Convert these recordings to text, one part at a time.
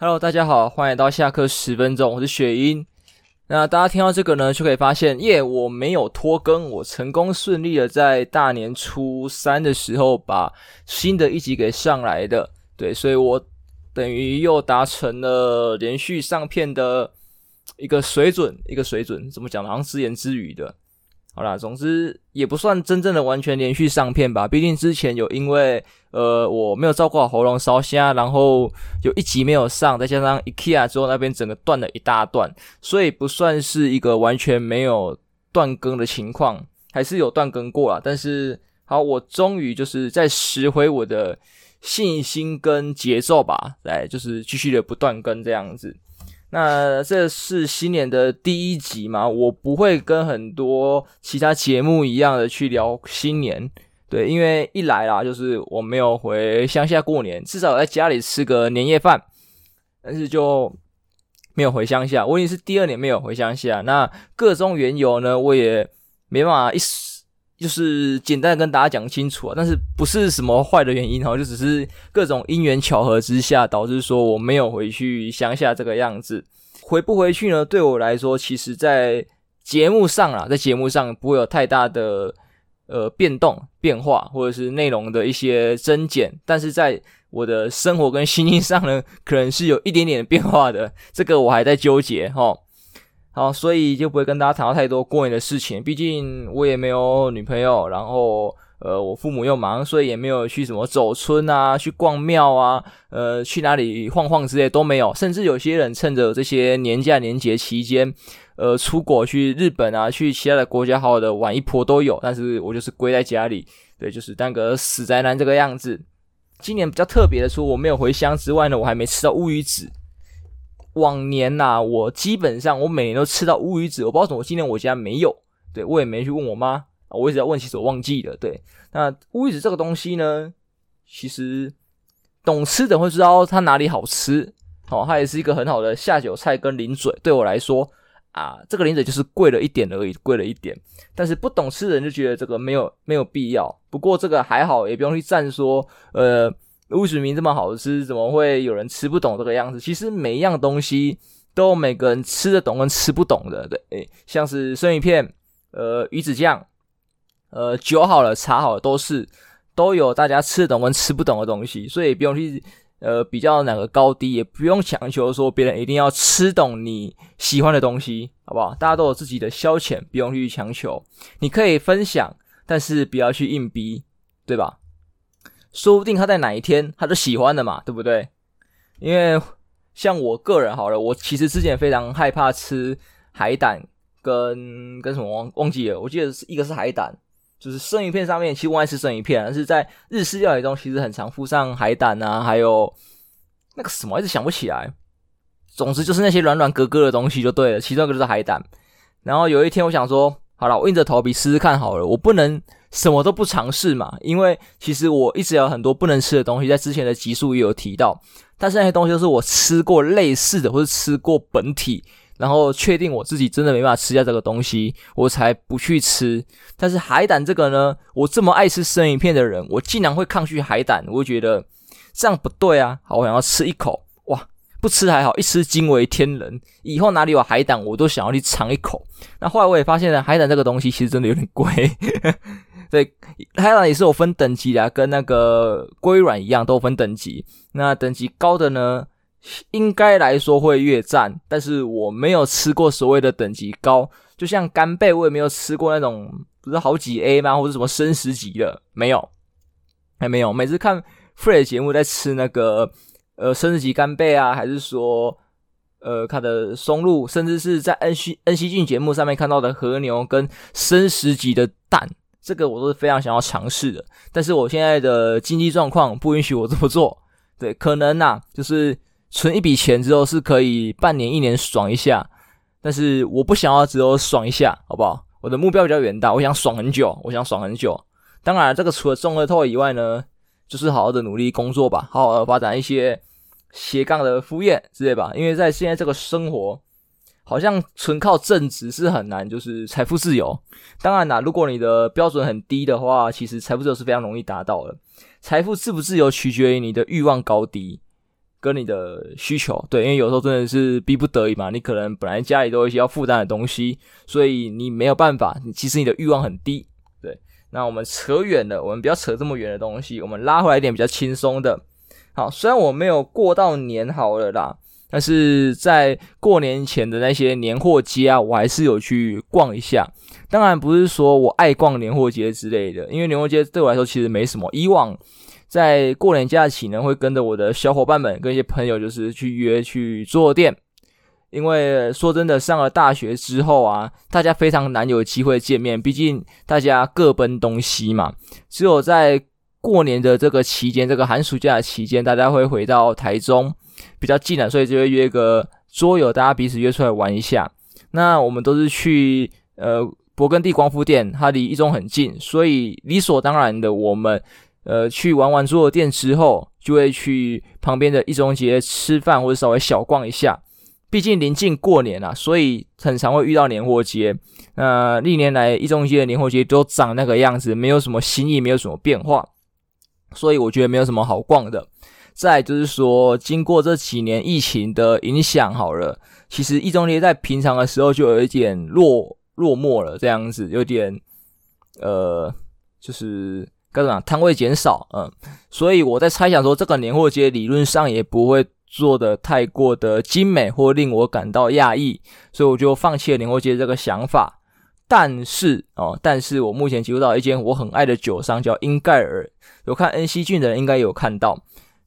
Hello，大家好，欢迎到下课十分钟，我是雪英。那大家听到这个呢，就可以发现，耶，我没有拖更，我成功顺利的在大年初三的时候把新的一集给上来的。对，所以我等于又达成了连续上片的一个水准，一个水准，怎么讲呢？好像自言自语的。好啦，总之也不算真正的完全连续上片吧。毕竟之前有因为呃我没有照顾好喉咙烧瞎，然后有一集没有上，再加上 IKEA 之后那边整个断了一大段，所以不算是一个完全没有断更的情况，还是有断更过啦。但是好，我终于就是在拾回我的信心跟节奏吧，来就是继续的不断更这样子。那这是新年的第一集嘛，我不会跟很多其他节目一样的去聊新年，对，因为一来啦，就是我没有回乡下过年，至少在家里吃个年夜饭，但是就没有回乡下。我已经是第二年没有回乡下，那各种缘由呢，我也没办法一时。就是简单的跟大家讲清楚啊，但是不是什么坏的原因哈，就只是各种因缘巧合之下导致说我没有回去乡下这个样子。回不回去呢？对我来说，其实在节目上啊，在节目上不会有太大的呃变动变化，或者是内容的一些增减，但是在我的生活跟心情上呢，可能是有一点点变化的。这个我还在纠结哈。好，所以就不会跟大家谈到太多过年的事情。毕竟我也没有女朋友，然后呃，我父母又忙，所以也没有去什么走村啊，去逛庙啊，呃，去哪里晃晃之类都没有。甚至有些人趁着这些年假年节期间，呃，出国去日本啊，去其他的国家好好的玩一波都有。但是我就是归在家里，对，就是当个死宅男这个样子。今年比较特别的，除了我没有回乡之外呢，我还没吃到乌鱼子。往年呐、我基本上我每年都吃到乌鱼子，我不知道怎么今年我家没有，对，我也没去问我妈，我一直在问，其实我忘记了。对，那乌鱼子这个东西呢，其实懂吃的会知道它哪里好吃，哦，它也是一个很好的下酒菜跟零嘴。对我来说啊，这个零嘴就是贵了一点而已，贵了一点。但是不懂吃的人就觉得这个没有没有必要。不过这个还好，也不用去赞说，呃。乌子明这么好吃，怎么会有人吃不懂这个样子？其实每一样东西都有每个人吃得懂跟吃不懂的，对，像是生鱼片，呃，鱼子酱，呃，酒好了，茶好了，都是都有大家吃得懂跟吃不懂的东西，所以不用去呃比较哪个高低，也不用强求说别人一定要吃懂你喜欢的东西，好不好？大家都有自己的消遣，不用去强求，你可以分享，但是不要去硬逼，对吧？说不定他在哪一天他就喜欢了嘛，对不对？因为像我个人好了，我其实之前非常害怕吃海胆跟跟什么忘忘记了，我记得是一个是海胆，就是生鱼片上面其实我爱吃生鱼片，但是在日式料理中其实很常附上海胆啊，还有那个什么，一直想不起来。总之就是那些软软格格的东西就对了，其中一个就是海胆。然后有一天我想说，好了，我硬着头皮试试看好了，我不能。什么都不尝试嘛，因为其实我一直有很多不能吃的东西，在之前的集数也有提到，但是那些东西都是我吃过类似的，或是吃过本体，然后确定我自己真的没办法吃下这个东西，我才不去吃。但是海胆这个呢，我这么爱吃生鱼片的人，我竟然会抗拒海胆，我会觉得这样不对啊！好，我想要吃一口，哇，不吃还好，一吃惊为天人，以后哪里有海胆，我都想要去尝一口。那后来我也发现了，海胆这个东西其实真的有点贵。对，海胆也是有分等级的，跟那个龟卵一样，都有分等级。那等级高的呢，应该来说会越赞。但是我没有吃过所谓的等级高，就像干贝，我也没有吃过那种不是好几 A 吗？或者什么升十级的，没有，还没有。每次看 Free 的节目，在吃那个呃升十级干贝啊，还是说呃他的松露，甚至是在恩熙恩熙俊节目上面看到的和牛跟升十级的蛋。这个我都是非常想要尝试的，但是我现在的经济状况不允许我这么做。对，可能呐、啊，就是存一笔钱之后是可以半年、一年爽一下，但是我不想要只有爽一下，好不好？我的目标比较远大，我想爽很久，我想爽很久。当然，这个除了中乐透以外呢，就是好好的努力工作吧，好好的发展一些斜杠的副业之类吧，因为在现在这个生活。好像纯靠正职是很难，就是财富自由。当然啦，如果你的标准很低的话，其实财富自由是非常容易达到的。财富自不自由取决于你的欲望高低。跟你的需求，对，因为有时候真的是逼不得已嘛，你可能本来家里都有一些要负担的东西，所以你没有办法，其实你的欲望很低，对。那我们扯远了，我们不要扯这么远的东西，我们拉回来一点比较轻松的。好，虽然我没有过到年好了啦，但是在过年前的那些年货街啊，我还是有去逛一下。当然不是说我爱逛年货街之类的，因为年货街对我来说其实没什么。以往在过年假期呢，会跟着我的小伙伴们，跟一些朋友，就是去约去坐店。因为说真的，上了大学之后啊，大家非常难有机会见面，毕竟大家各奔东西嘛。只有在过年的这个期间，这个寒暑假期间，大家会回到台中，比较近了，所以就会约个桌游，大家彼此约出来玩一下。那我们都是去呃勃艮第光复店，它离一中很近，所以理所当然的我们。呃，去玩完桌游店之后，就会去旁边的一中街吃饭，或者稍微小逛一下。毕竟临近过年啊，所以很常会遇到年货街。那、呃、历年来一中街的年货街都长那个样子，没有什么新意，没有什么变化，所以我觉得没有什么好逛的。再就是说，经过这几年疫情的影响，好了，其实一中街在平常的时候就有一点落落寞了，这样子有点呃，就是。该怎么？摊位减少，嗯，所以我在猜想说，这个年货街理论上也不会做得太过的精美或令我感到讶异，所以我就放弃了年货街这个想法。但是哦，但是我目前接触到一间我很爱的酒商，叫英盖尔。有看恩熙俊的人应该有看到，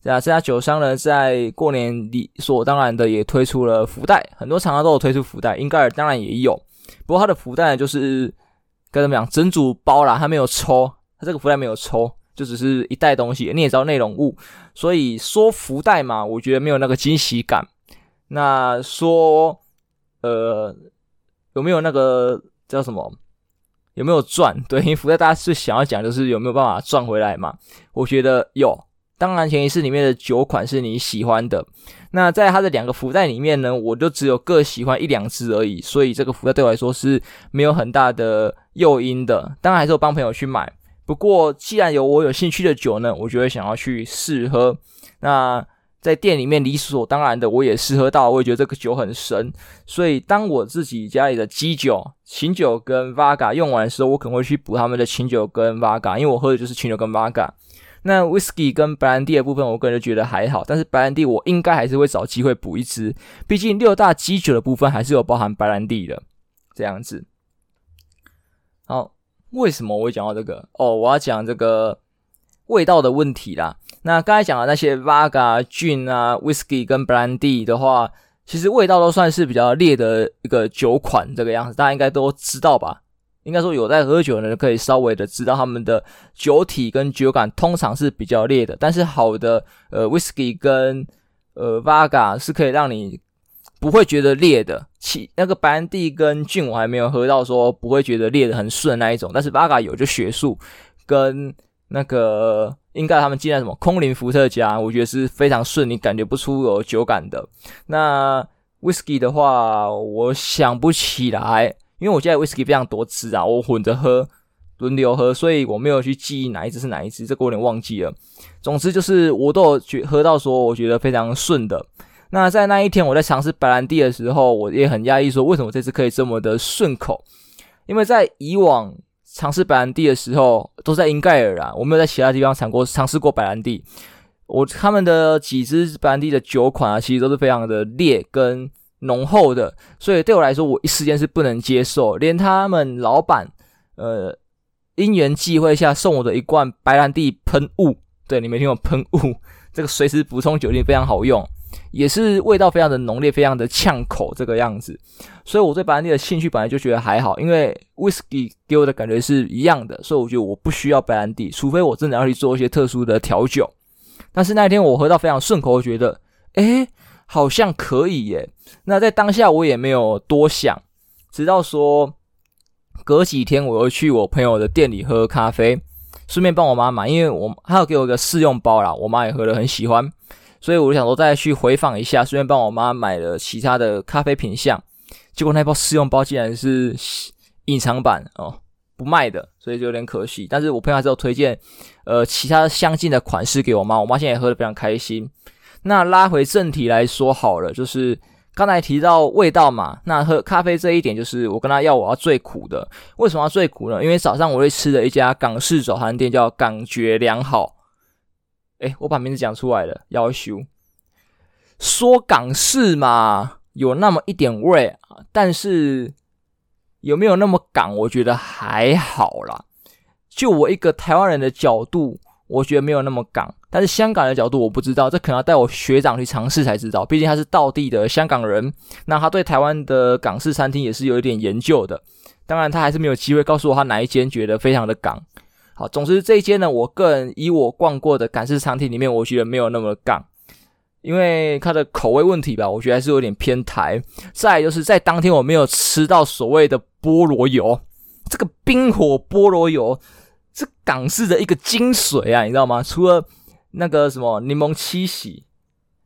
对啊，这家酒商呢，在过年理所当然的也推出了福袋，很多厂商都有推出福袋，英盖尔当然也有。不过它的福袋，就是该怎么讲，整组包啦，它没有抽。它这个福袋没有抽，就只是一袋东西，你也知道内容物，所以说福袋嘛，我觉得没有那个惊喜感。那说，呃，有没有那个叫什么？有没有赚？对，因为福袋大家是想要讲，就是有没有办法赚回来嘛？我觉得有，当然前提是里面的酒款是你喜欢的。那在它的两个福袋里面呢，我就只有各喜欢一两支而已，所以这个福袋对我来说是没有很大的诱因的。当然还是有帮朋友去买。不过，既然有我有兴趣的酒呢，我就会想要去试喝。那在店里面理所当然的，我也试喝到，我也觉得这个酒很神。所以，当我自己家里的基酒、琴酒跟 Vodka 用完的时候，我可能会去补他们的琴酒跟 Vodka，因为我喝的就是琴酒跟 Vodka。那 Whisky 跟白兰地的部分，我个人就觉得还好，但是白兰地我应该还是会找机会补一支，毕竟六大基酒的部分还是有包含白兰地的，这样子。好。为什么我会讲到这个？哦，我要讲这个味道的问题啦。那刚才讲的那些 Vodka、Gin 啊、Whisky 跟 Brandy 的话，其实味道都算是比较烈的一个酒款，这个样子大家应该都知道吧？应该说有在喝酒的人可以稍微的知道他们的酒体跟酒感通常是比较烈的。但是好的呃 Whisky 跟呃 Vodka 是可以让你不会觉得烈的，其那个白兰地跟菌我还没有喝到说不会觉得烈的很顺那一种，但是巴嘎有就学术跟那个应该他们进来什么空灵伏特加，我觉得是非常顺，你感觉不出有酒感的。那 whisky 的话，我想不起来，因为我现在威士忌非常多支啊，我混着喝，轮流喝，所以我没有去记忆哪一支是哪一支，这个我有点忘记了。总之就是我都有觉喝到说我觉得非常顺的。那在那一天，我在尝试白兰地的时候，我也很讶异，说为什么这次可以这么的顺口？因为在以往尝试白兰地的时候，都在英盖尔啊，我没有在其他地方尝过尝试过白兰地。我他们的几支白兰地的酒款啊，其实都是非常的烈跟浓厚的，所以对我来说，我一时间是不能接受。连他们老板，呃，因缘际会下送我的一罐白兰地喷雾，对，你没听过喷雾，这个随时补充酒精非常好用。也是味道非常的浓烈，非常的呛口这个样子，所以我对白兰地的兴趣本来就觉得还好，因为 whisky 给我的感觉是一样的，所以我觉得我不需要白兰地，除非我真的要去做一些特殊的调酒。但是那一天我喝到非常顺口，我觉得，诶，好像可以耶。那在当下我也没有多想，直到说隔几天我又去我朋友的店里喝咖啡，顺便帮我妈买，因为我他有给我一个试用包啦，我妈也喝得很喜欢。所以我就想说再去回访一下，顺便帮我妈买了其他的咖啡品相，结果那包试用包竟然是隐藏版哦，不卖的，所以就有点可惜。但是我朋友还是有推荐，呃，其他相近的款式给我妈，我妈现在也喝得非常开心。那拉回正题来说好了，就是刚才提到味道嘛，那喝咖啡这一点，就是我跟他要我要最苦的。为什么要最苦呢？因为早上我会吃的一家港式早餐店叫感觉良好。诶，我把名字讲出来了，要修。说港式嘛，有那么一点味，但是有没有那么港？我觉得还好啦。就我一个台湾人的角度。我觉得没有那么港，但是香港的角度我不知道，这可能要带我学长去尝试才知道。毕竟他是道地的香港人，那他对台湾的港式餐厅也是有一点研究的。当然，他还是没有机会告诉我他哪一间觉得非常的港。好，总之这一间呢，我个人以我逛过的港式餐厅里面，我觉得没有那么港，因为它的口味问题吧，我觉得还是有点偏台。再就是在当天我没有吃到所谓的菠萝油，这个冰火菠萝油。是港式的一个精髓啊，你知道吗？除了那个什么柠檬七喜，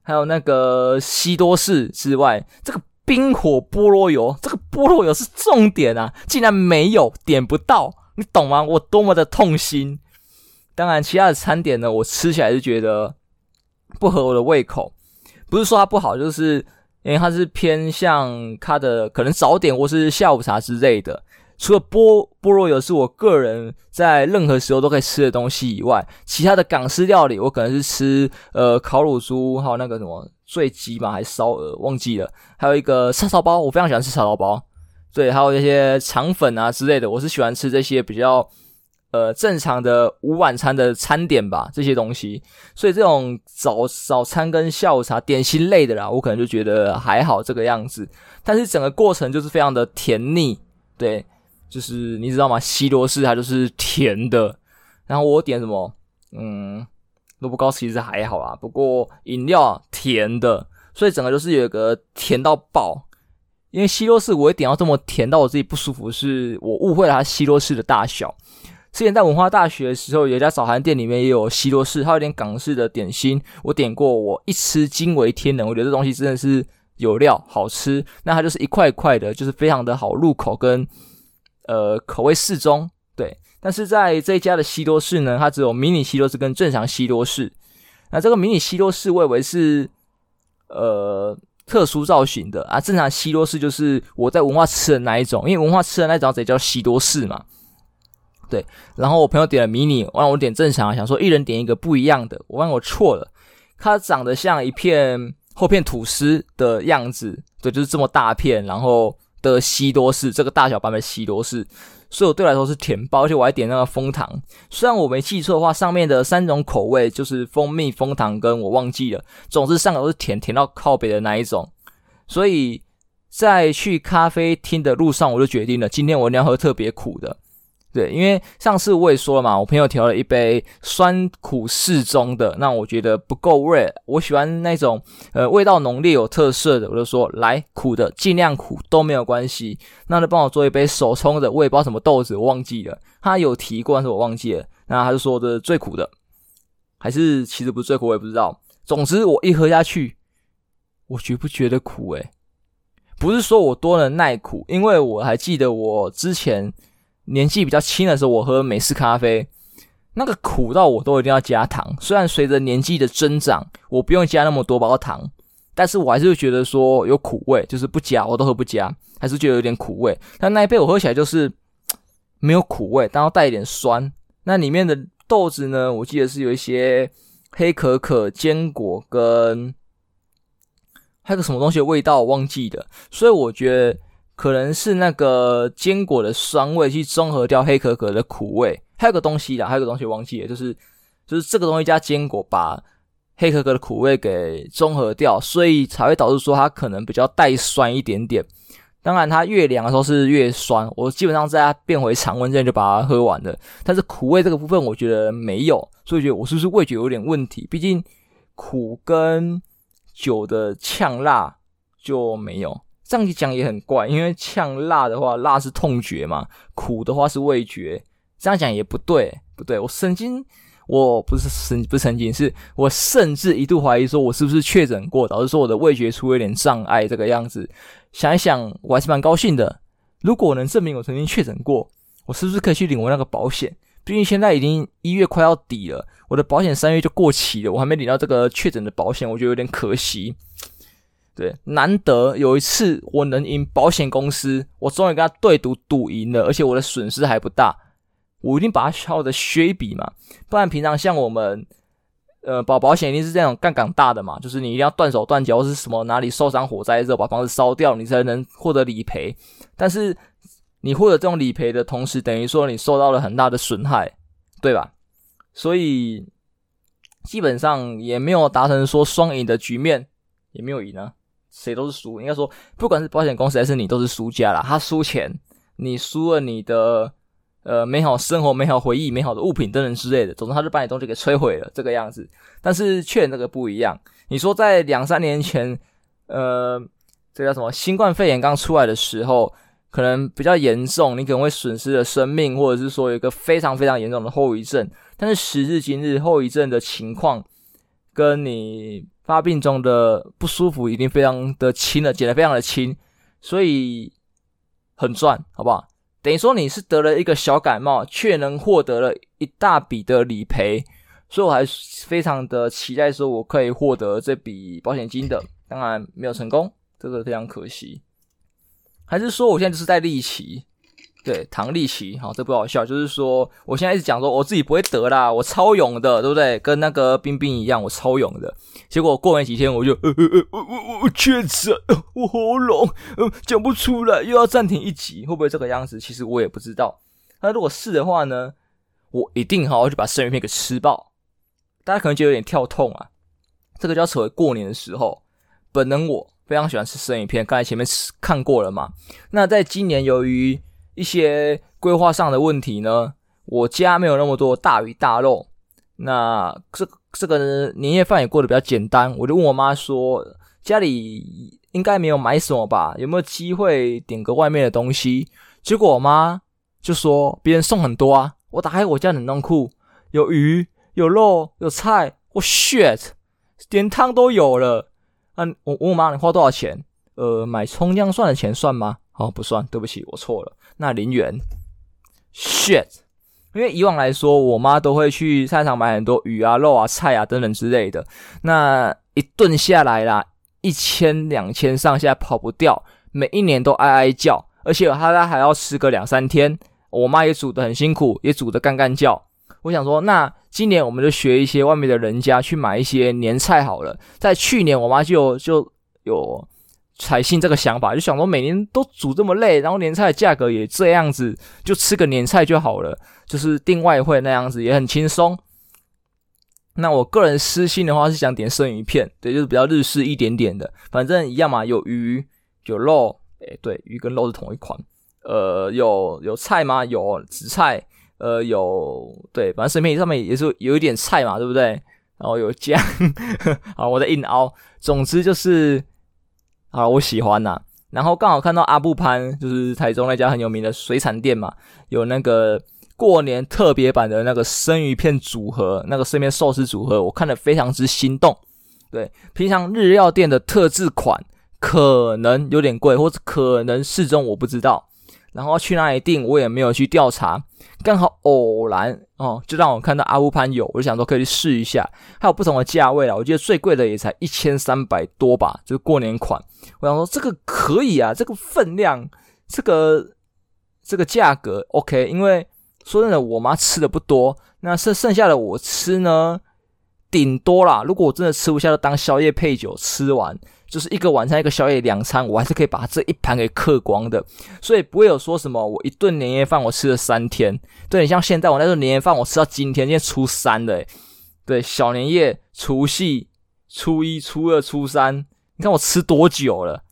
还有那个西多士之外，这个冰火菠萝油，这个菠萝油是重点啊，竟然没有点不到，你懂吗？我多么的痛心。当然，其他的餐点呢，我吃起来是觉得不合我的胃口，不是说它不好，就是因为它是偏向它的可能早点或是下午茶之类的。除了菠菠萝油是我个人在任何时候都可以吃的东西以外，其他的港式料理我可能是吃呃烤乳猪，还有那个什么醉鸡嘛，还是烧鹅，忘记了，还有一个叉烧包，我非常喜欢吃叉烧包，对，还有一些肠粉啊之类的，我是喜欢吃这些比较呃正常的午晚餐的餐点吧，这些东西，所以这种早早餐跟下午茶点心类的啦，我可能就觉得还好这个样子，但是整个过程就是非常的甜腻，对。就是你知道吗？西多士它就是甜的，然后我点什么？嗯，萝卜糕其实还好啦，不过饮料甜的，所以整个就是有一个甜到爆。因为西多士我会点到这么甜到我自己不舒服，是我误会了它西多士的大小。之前在文化大学的时候，有一家早餐店里面也有西多士，它有点港式的点心，我点过，我一吃惊为天人，我觉得这东西真的是有料，好吃。那它就是一块一块的，就是非常的好入口跟。呃，口味适中，对。但是在这一家的西多士呢，它只有迷你西多士跟正常西多士。那这个迷你西多士我以为是呃特殊造型的啊，正常西多士就是我在文化吃的那一种，因为文化吃的那一种才叫西多士嘛。对。然后我朋友点了迷你，让我点正常，想说一人点一个不一样的，我发现我错了，它长得像一片厚片吐司的样子，对，就是这么大片，然后。的西多士这个大小版本西多士，所以我对我来说是甜包，而且我还点那个蜂糖。虽然我没记错的话，上面的三种口味就是蜂蜜、蜂糖跟我忘记了，总之上个都是甜，甜到靠北的那一种。所以在去咖啡厅的路上，我就决定了，今天我一定要喝特别苦的。对，因为上次我也说了嘛，我朋友调了一杯酸苦适中的，那我觉得不够味，我喜欢那种呃味道浓烈有特色的，我就说来苦的，尽量苦都没有关系。那他帮我做一杯手冲的，我也不知道什么豆子，我忘记了，他有提过，但是我忘记了。那他就说的最苦的，还是其实不是最苦，我也不知道。总之我一喝下去，我觉不觉得苦诶，不是说我多能耐苦，因为我还记得我之前。年纪比较轻的时候，我喝美式咖啡，那个苦到我都一定要加糖。虽然随着年纪的增长，我不用加那么多包糖，但是我还是觉得说有苦味，就是不加我都喝不加，还是觉得有点苦味。但那一杯我喝起来就是没有苦味，但要带一点酸。那里面的豆子呢，我记得是有一些黑可可、坚果跟还有个什么东西的味道，我忘记了。所以我觉得。可能是那个坚果的酸味去中和掉黑可可的苦味，还有个东西啦，还有个东西忘记了，就是就是这个东西加坚果把黑可可的苦味给中和掉，所以才会导致说它可能比较带酸一点点。当然，它越凉的时候是越酸，我基本上在它变回常温之前就把它喝完了。但是苦味这个部分我觉得没有，所以觉得我是不是味觉有点问题？毕竟苦跟酒的呛辣就没有。这样讲也很怪，因为呛辣的话，辣是痛觉嘛；苦的话是味觉。这样讲也不对，不对。我曾经，我不是曾不是曾经，是我甚至一度怀疑说，我是不是确诊过，导致说我的味觉出了一点障碍。这个样子，想一想，我还是蛮高兴的。如果我能证明我曾经确诊过，我是不是可以去领我那个保险？毕竟现在已经一月快要底了，我的保险三月就过期了，我还没领到这个确诊的保险，我觉得有点可惜。对，难得有一次我能赢保险公司，我终于跟他对赌赌赢了，而且我的损失还不大，我一定把它好好的削一笔嘛，不然平常像我们。呃，保保险一定是这种杠杆大的嘛，就是你一定要断手断脚，或是什么哪里受伤火灾之后把房子烧掉，你才能获得理赔。但是你获得这种理赔的同时，等于说你受到了很大的损害，对吧？所以基本上也没有达成说双赢的局面，也没有赢啊，谁都是输。应该说，不管是保险公司还是你，都是输家啦。他输钱，你输了你的。呃，美好生活、美好回忆、美好的物品等等之类的，总之他就把你东西给摧毁了，这个样子。但是劝这个不一样，你说在两三年前，呃，这叫什么？新冠肺炎刚出来的时候，可能比较严重，你可能会损失了生命，或者是说有一个非常非常严重的后遗症。但是时至今日，后遗症的情况跟你发病中的不舒服已经非常的轻了，减得非常的轻，所以很赚，好不好？等于说你是得了一个小感冒，却能获得了一大笔的理赔，所以我还是非常的期待说我可以获得这笔保险金的，当然没有成功，这个非常可惜。还是说我现在就是在利奇？对，唐立奇，好，这不好笑，就是说，我现在一直讲说，我自己不会得啦，我超勇的，对不对？跟那个冰冰一样，我超勇的。结果过没几天，我就，呃呃呃，我我我确诊，我喉咙，呃，讲不出来，又要暂停一集，会不会这个样子？其实我也不知道。那如果是的话呢，我一定好好去把生鱼片给吃爆。大家可能觉得有点跳痛啊，这个就要扯回过年的时候，本能我非常喜欢吃生鱼片，刚才前面吃看过了嘛。那在今年由于一些规划上的问题呢，我家没有那么多大鱼大肉，那这这个，年夜饭也过得比较简单，我就问我妈说，家里应该没有买什么吧，有没有机会点个外面的东西？结果我妈就说别人送很多啊，我打开我家冷冻库，有鱼有肉有菜，我 shit，点汤都有了。啊，我问我妈你花多少钱？呃，买葱姜蒜的钱算吗？哦，不算，对不起，我错了。那零元，shit，因为以往来说，我妈都会去菜场买很多鱼啊、肉啊、菜啊等等之类的。那一顿下来啦，一千两千上下跑不掉，每一年都哀哀叫，而且她她还要吃个两三天。我妈也煮得很辛苦，也煮得干干叫。我想说，那今年我们就学一些外面的人家去买一些年菜好了。在去年，我妈就就有。采信这个想法，就想说每年都煮这么累，然后年菜的价格也这样子，就吃个年菜就好了，就是订外汇那样子也很轻松。那我个人私心的话是想点生鱼片，对，就是比较日式一点点的，反正一样嘛，有鱼有肉，诶，对，鱼跟肉是同一款。呃，有有菜吗？有紫菜，呃，有对，反正生鱼片上面也是有一点菜嘛，对不对？然后有酱，啊，我在硬凹，总之就是。好，我喜欢呐、然后刚好看到阿布潘，就是台中那家很有名的水产店嘛，有那个过年特别版的那个生鱼片组合，那个生鱼片寿司组合，我看得非常之心动。对，平常日料店的特制款可能有点贵，或者可能适中，我不知道。然后去哪里订，我也没有去调查。刚好偶然哦，就让我看到阿乌潘有，我就想说可以去试一下。还有不同的价位啊，我记得最贵的也才一千三百多吧，就是过年款。我想说这个可以啊，这个分量，这个这个价格 OK。因为说真的，我妈吃的不多，那剩剩下的我吃呢，顶多啦。如果我真的吃不下，就当宵夜配酒吃完。就是一个晚餐一个宵夜两餐，我还是可以把这一盘给嗑光的，所以不会有说什么我一顿年夜饭我吃了三天，对，你像现在我那顿年夜饭我吃到今天，今天初三的，对，小年夜、除夕、初一、初二、初三，你看我吃多久了？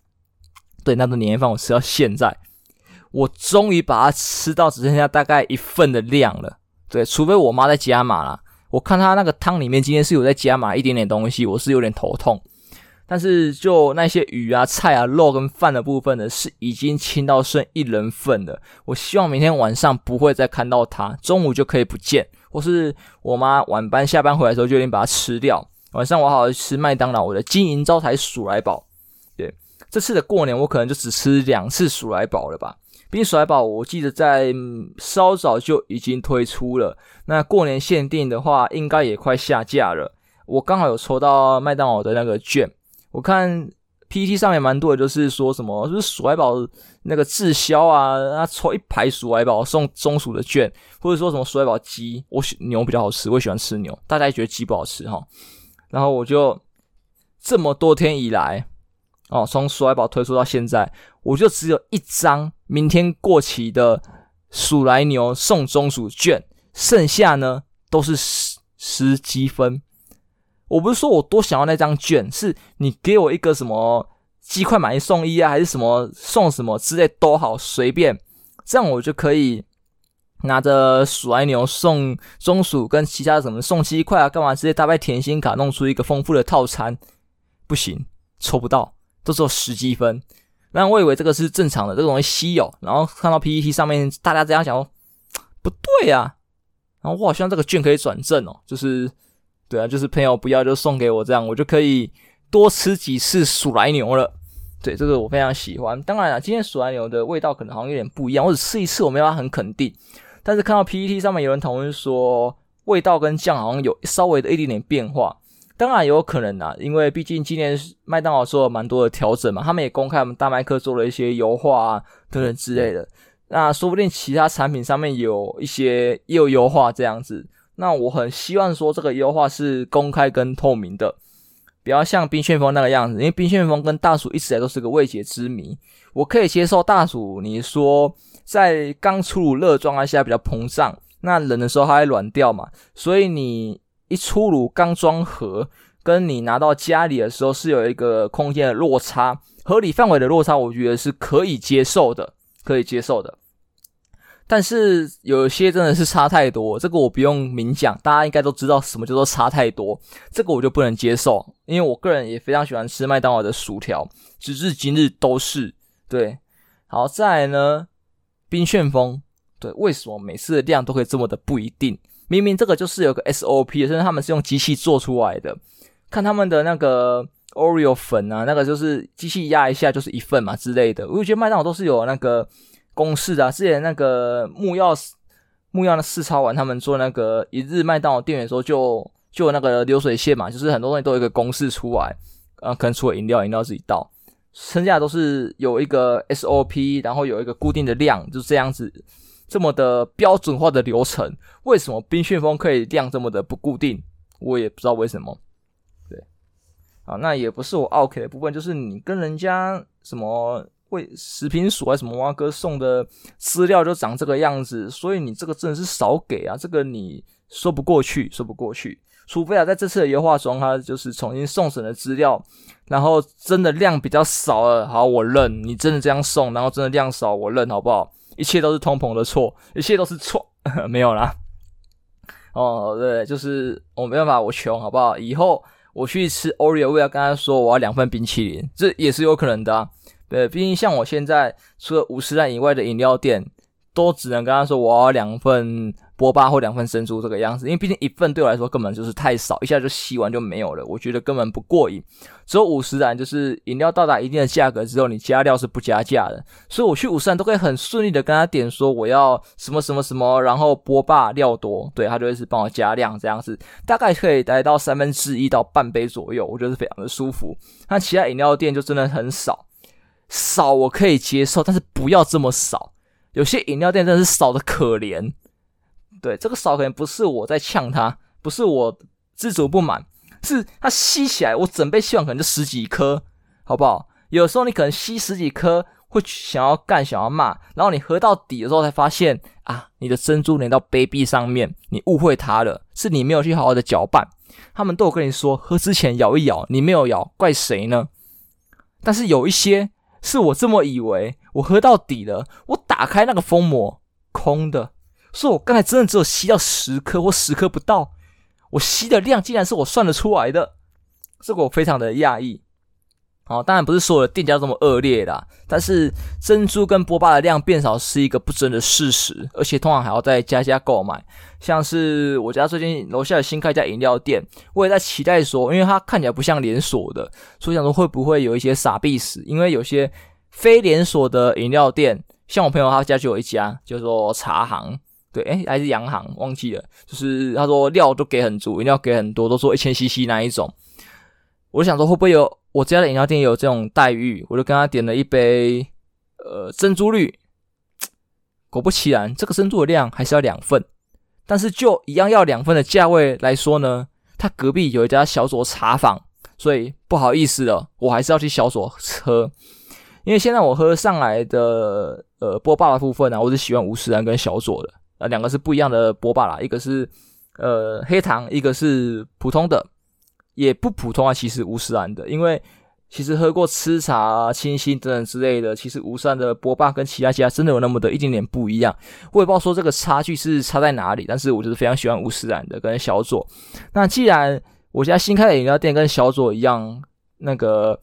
对，那顿年夜饭我吃到现在，我终于把它吃到只剩下大概一份的量了，对，除非我妈在加码啦，我看她那个汤里面今天是有在加码一点点东西，我是有点头痛。但是就那些鱼啊、菜啊、肉跟饭的部分呢，是已经清到剩一人份的。我希望明天晚上不会再看到它，中午就可以不见，或是我妈晚班下班回来的时候就已经把它吃掉。晚上我好好吃麦当劳，我的金银招财鼠来宝。对，这次的过年我可能就只吃两次鼠来宝了吧。冰甩宝我记得在稍早就已经推出了，那过年限定的话，应该也快下架了。我刚好有抽到麦当劳的那个券，我看 PTT 上面蛮多的，就是说什么，就是鼠来宝那个滞销啊，他抽一排鼠来宝送中鼠的券，或者说什么鼠来宝鸡，我喜牛比较好吃，我喜欢吃牛，大家也觉得鸡不好吃哈。然后我就这么多天以来，哦，从鼠来宝推出到现在，我就只有一张明天过期的鼠来牛送中鼠券，剩下呢都是十十积分。我不是说我多想要那张券，是你给我一个什么鸡块买一送一啊，还是什么送什么之类都好，随便，这样我就可以拿着鼠来牛送中鼠跟其他什么送鸡块啊，干嘛直接搭配甜心卡，弄出一个丰富的套餐。不行，抽不到，都只有十积分。那我以为这个是正常的，这个东西稀有，然后看到 PPT 上面大家这样讲哦，不对啊，然后我好像这个券可以转正哦，就是。对啊，就是朋友不要就送给我，这样我就可以多吃几次鼠来牛了。对，这个我非常喜欢。当然了，今天鼠来牛的味道可能好像有点不一样，我只吃一次，我没办法很肯定。但是看到 PPT 上面有人讨论说，味道跟酱好像有稍微的一点点变化。当然有可能啊，因为毕竟今年麦当劳做了蛮多的调整嘛，他们也公开我们大麦克做了一些优化啊等等之类的。那说不定其他产品上面有一些也有优化这样子。那我很希望说这个优化是公开跟透明的，不要像冰旋风那个样子，因为冰旋风跟大鼠一直以来都是个未解之谜。我可以接受大鼠，你说在刚出炉热状态下比较膨胀，那冷的时候它会软掉嘛，所以你一出炉刚装盒，跟你拿到家里的时候是有一个空间的落差，合理范围的落差，我觉得是可以接受的，可以接受的。但是有些真的是差太多，这个我不用明讲，大家应该都知道什么叫做差太多，这个我就不能接受，因为我个人也非常喜欢吃麦当劳的薯条，直至今日都是。对，好，再来呢，冰旋风，对，为什么每次的量都可以这么的不一定？明明这个就是有个 SOP，甚至他们是用机器做出来的，看他们的那个 Oreo 粉啊，那个就是机器压一下就是一份嘛之类的，我觉得麦当劳都是有那个。公式啊，之前那个木曜木曜的试操完他们做那个一日麦当劳店员的时候就，就那个流水线嘛，就是很多东西都有一个公式出来，啊，可能除了饮料，饮料自己倒，剩下都是有一个 SOP，然后有一个固定的量，就这样子，这么的标准化的流程。为什么冰旋风可以量这么的不固定？我也不知道为什么。对，啊，那也不是我 OK 的部分，就是你跟人家什么。为食品署啊什么蛙哥送的资料就长这个样子，所以你这个真的是少给啊！这个你说不过去，说不过去。除非啊，在这次的优化中，他就是重新送审的资料，然后真的量比较少了，好，我认你真的这样送，然后真的量少，我认好不好？一切都是通膨的错，一切都是错，没有啦。哦，对，就是我没办法，我穷，好不好？以后我去吃 Oreo，我要跟他说我要两份冰淇淋，这也是有可能的啊。对，毕竟像我现在除了五十岚以外的饮料店，都只能跟他说我要两份波霸或两份珍珠这个样子，因为毕竟一份对我来说根本就是太少，一下就吸完就没有了，我觉得根本不过瘾。只有五十岚，就是饮料到达一定的价格之后，你加料是不加价的，所以我去五十岚都可以很顺利的跟他点说我要什么什么什么，然后波霸料多，对，他就会是帮我加量这样子，大概可以来到三分之一到半杯左右，我觉得是非常的舒服。那其他饮料店就真的很少。少我可以接受，但是不要这么少。有些饮料店真的是少的可怜。对，这个少可能不是我在呛他，不是我知足不满，是他吸起来，我整杯吸完可能就十几颗，好不好？有时候你可能吸十几颗，会想要干，想要骂，然后你喝到底的时候才发现啊，你的珍珠粘到杯壁上面，你误会他了，是你没有去好好的搅拌。他们都有跟你说，喝之前摇一摇，你没有摇，怪谁呢？但是有一些。是我这么以为，我喝到底了，我打开那个封膜，空的。所以我刚才真的只有吸到十颗或十颗不到，我吸的量竟然是我算得出来的，这个我非常的讶异。哦，当然不是所有的店家这么恶劣啦，但是珍珠跟波霸的量变少是一个不争的事实，而且通常还要再加价购买。像是我家最近楼下的新开一家饮料店，我也在期待说，因为它看起来不像连锁的，所以想说会不会有一些傻逼死？因为有些非连锁的饮料店像我朋友他家就有一家叫做茶行，对，诶还是洋行忘记了，就是他说料都给很足，饮料给很多，都说一千 CC 那一种。我就想说会不会有我家的饮料店也有这种待遇，我就跟他点了一杯呃珍珠绿。果不其然，这个珍珠的量还是要两份，但是就一样要两份的价位来说呢，他隔壁有一家小佐茶坊，所以不好意思了，我还是要去小佐喝。因为现在我喝上来的呃波霸的部分呢、我是喜欢五十岚跟小佐的，呃两个是不一样的波霸啦，一个是呃黑糖，一个是普通的，也不普通啊，其实五十岚的，因为其实喝过吃茶、啊、清新等等之类的，其实五十岚的波霸跟其他家真的有那么的一点点不一样，我也不知道说这个差距是差在哪里，但是我就是非常喜欢五十岚的跟小佐。那既然我家新开的饮料店跟小佐一样，那个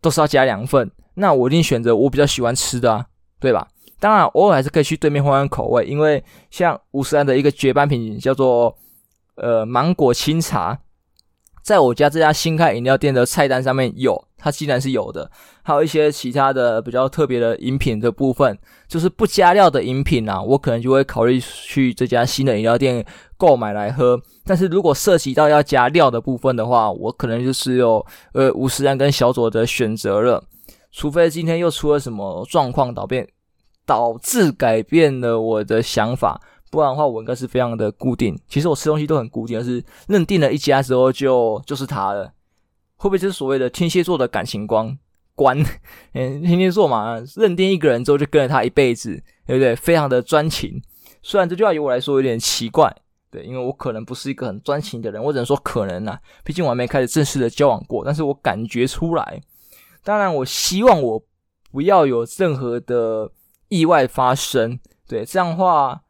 都是要加两份。那我一定选择我比较喜欢吃的啊，对吧？当然，偶尔还是可以去对面换换口味，因为像五十岚的一个绝版品叫做呃芒果清茶，在我家这家新开饮料店的菜单上面有，它既然是有的。还有一些其他的比较特别的饮品的部分，就是不加料的饮品啊，我可能就会考虑去这家新的饮料店购买来喝。但是如果涉及到要加料的部分的话，我可能就是有呃五十岚跟小佐的选择了。除非今天又出了什么状况，导变导致改变了我的想法，不然的话我应该是非常的固定。其实我吃东西都很固定，而是认定了一家之后就就是它了。会不会就是所谓的天蝎座的感情观？观，嗯，天蝎座嘛，认定一个人之后就跟着他一辈子，对不对？非常的专情。虽然这句话由我来说有点奇怪，对，因为我可能不是一个很专情的人，我只能说可能啊，毕竟我还没开始正式的交往过，但是我感觉出来。当然，我希望我不要有任何的意外发生。对，这样的话，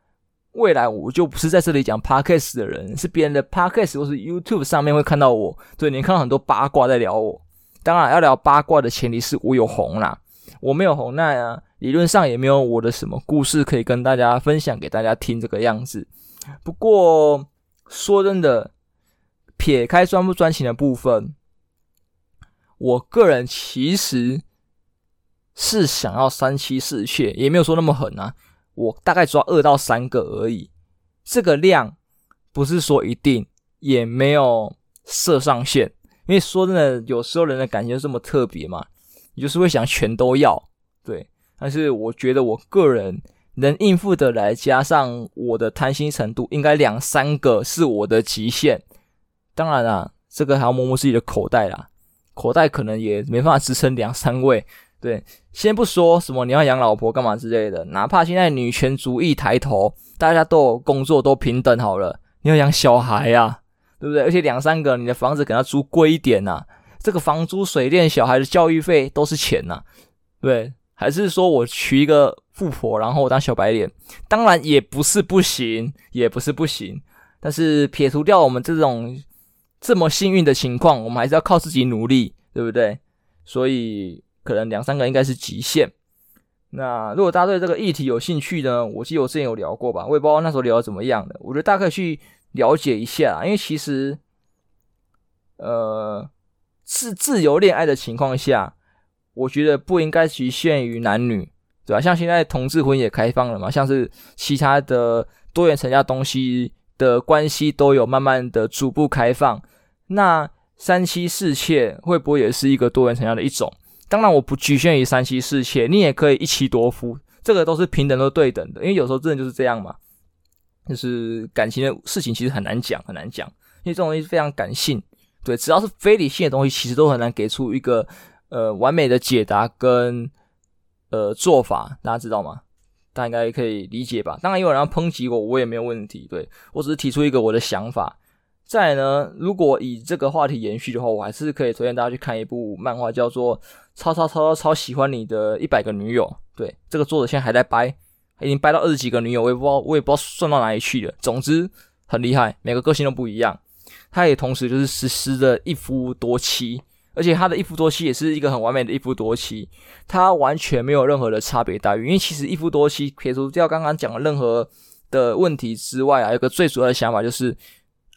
未来我就不是在这里讲 podcast 的人，是别人的 podcast 或是 YouTube 上面会看到我。对，你看到很多八卦在聊我。当然，要聊八卦的前提是我有红啦。我没有红，那啊，理论上也没有我的什么故事可以跟大家分享给大家听这个样子。不过说真的，撇开专不专情的部分。我个人其实是想要三妻四妾，也没有说那么狠啊。我大概抓二到三个而已，这个量不是说一定，也没有设上限。因为说真的，有时候人的感情就这么特别嘛，你就是会想全都要，对。但是我觉得我个人能应付得来，加上我的贪心程度，应该两三个是我的极限。当然啦，这个还要摸摸自己的口袋啦。口袋可能也没办法支撑两三位，对，先不说什么你要养老婆干嘛之类的，哪怕现在女权主义抬头，大家都有工作都平等好了，你要养小孩呀、啊，对不对？而且两三个，你的房子可能要租贵一点呐、啊，这个房租、水电、小孩的教育费都是钱呐、啊，对，还是说我娶一个富婆，然后我当小白脸，当然也不是不行，也不是不行，但是撇除掉我们这种。这么幸运的情况，我们还是要靠自己努力，对不对？所以可能两三个应该是极限。那如果大家对这个议题有兴趣呢？我记得我之前有聊过吧，我也不知道那时候聊的怎么样的。我觉得大家可以去了解一下，因为其实，呃，是自由恋爱的情况下，我觉得不应该局限于男女，对吧？像现在同志婚也开放了嘛，像是其他的多元成家东西的关系都有慢慢的逐步开放。那三妻四妾会不会也是一个多元成家的一种？当然，我不局限于三妻四妾，你也可以一妻多夫，这个都是平等都对等的。因为有时候真的就是这样嘛，就是感情的事情其实很难讲，很难讲，因为这种东西非常感性。对，只要是非理性的东西，其实都很难给出一个呃完美的解答跟呃做法，大家知道吗？大家应该可以理解吧？当然，有人要抨击我，我也没有问题。对，我只是提出一个我的想法。再呢，如果以这个话题延续的话，我还是可以推荐大家去看一部漫画，叫做《超超超超超喜欢你的一百个女友》。对，这个作者现在还在掰，已经掰到二十几个女友，我也不知道，我也不知道算到哪里去了。总之很厉害，每个个性都不一样。他也同时就是实施的一夫多妻，而且他的一夫多妻也是一个很完美的一夫多妻，他完全没有任何的差别待遇。因为其实一夫多妻撇除掉刚刚讲的任何的问题之外啊，有个最主要的想法就是。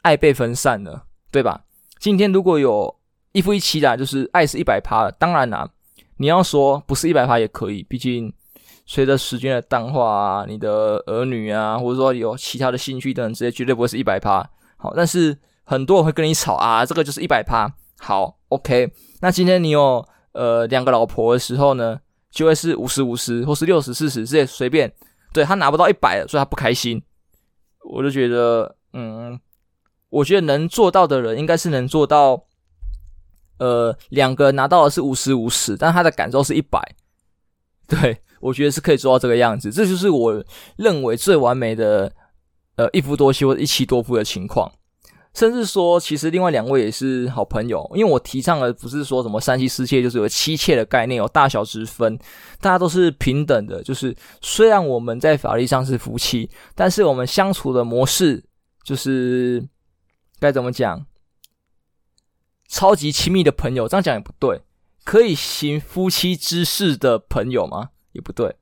爱被分散了，对吧？今天如果有一夫一妻的，就是爱是一百趴。当然啦，你要说不是一百趴也可以，毕竟随着时间的淡化啊，你的儿女啊，或者说有其他的兴趣等等这些，绝对不会是一百趴。好，但是很多人会跟你吵啊，这个就是一百趴。好，OK，那今天你有呃两个老婆的时候呢，就会是五十五十，或是六十四十，这些随便。对，他拿不到一百，所以他不开心。我就觉得，嗯，我觉得能做到的人应该是能做到，呃，两个拿到的是五十五十，但他的感受是一百。对，我觉得是可以做到这个样子，这就是我认为最完美的，呃，一夫多妻或者一妻多夫的情况。甚至说，其实另外两位也是好朋友，因为我提倡的不是说什么三妻四妾，就是有妻妾的概念，有大小之分，大家都是平等的。就是虽然我们在法律上是夫妻，但是我们相处的模式就是该怎么讲？超级亲密的朋友，这样讲也不对。可以行夫妻之事的朋友吗？也不对。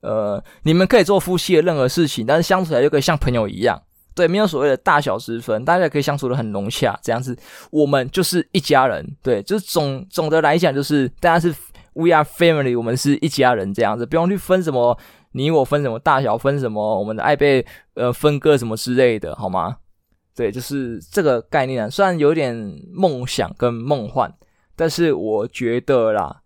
呃，你们可以做夫妻的任何事情，但是相处起来就可以像朋友一样。对，没有所谓的大小之分，大家可以相处的很融洽，这样子，我们就是一家人。对，就是总总的来讲，就是大家是 we are family，我们是一家人这样子，不用去分什么你我分什么大小，分什么我们的爱被呃分割什么之类的，好吗？对，就是这个概念啊，虽然有点梦想跟梦幻，但是我觉得啦，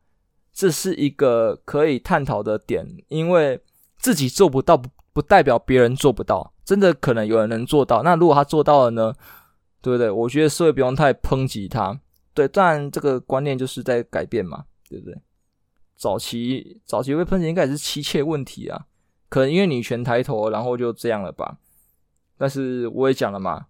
这是一个可以探讨的点，因为自己做不到，不不代表别人做不到。真的可能有人能做到，那如果他做到了呢？对不对？我觉得社会不用太抨击他。对，但这个观念就是在改变嘛，对不对？早期早期被抨击应该也是妻妾问题啊，可能因为女权抬头，然后就这样了吧。但是我也讲了嘛，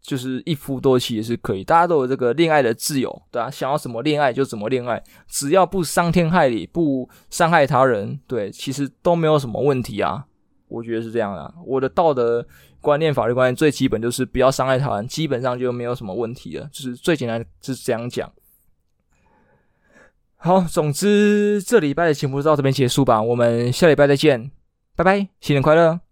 就是一夫多妻也是可以，大家都有这个恋爱的自由，对啊，想要怎么恋爱就怎么恋爱，只要不伤天害理，不伤害他人，对，其实都没有什么问题啊。我觉得是这样的，我的道德观念、法律观念最基本就是不要伤害他人，基本上就没有什么问题了。就是最简单就是这样讲。好，总之这礼拜的节目就到这边结束吧，我们下礼拜再见，拜拜，新年快乐。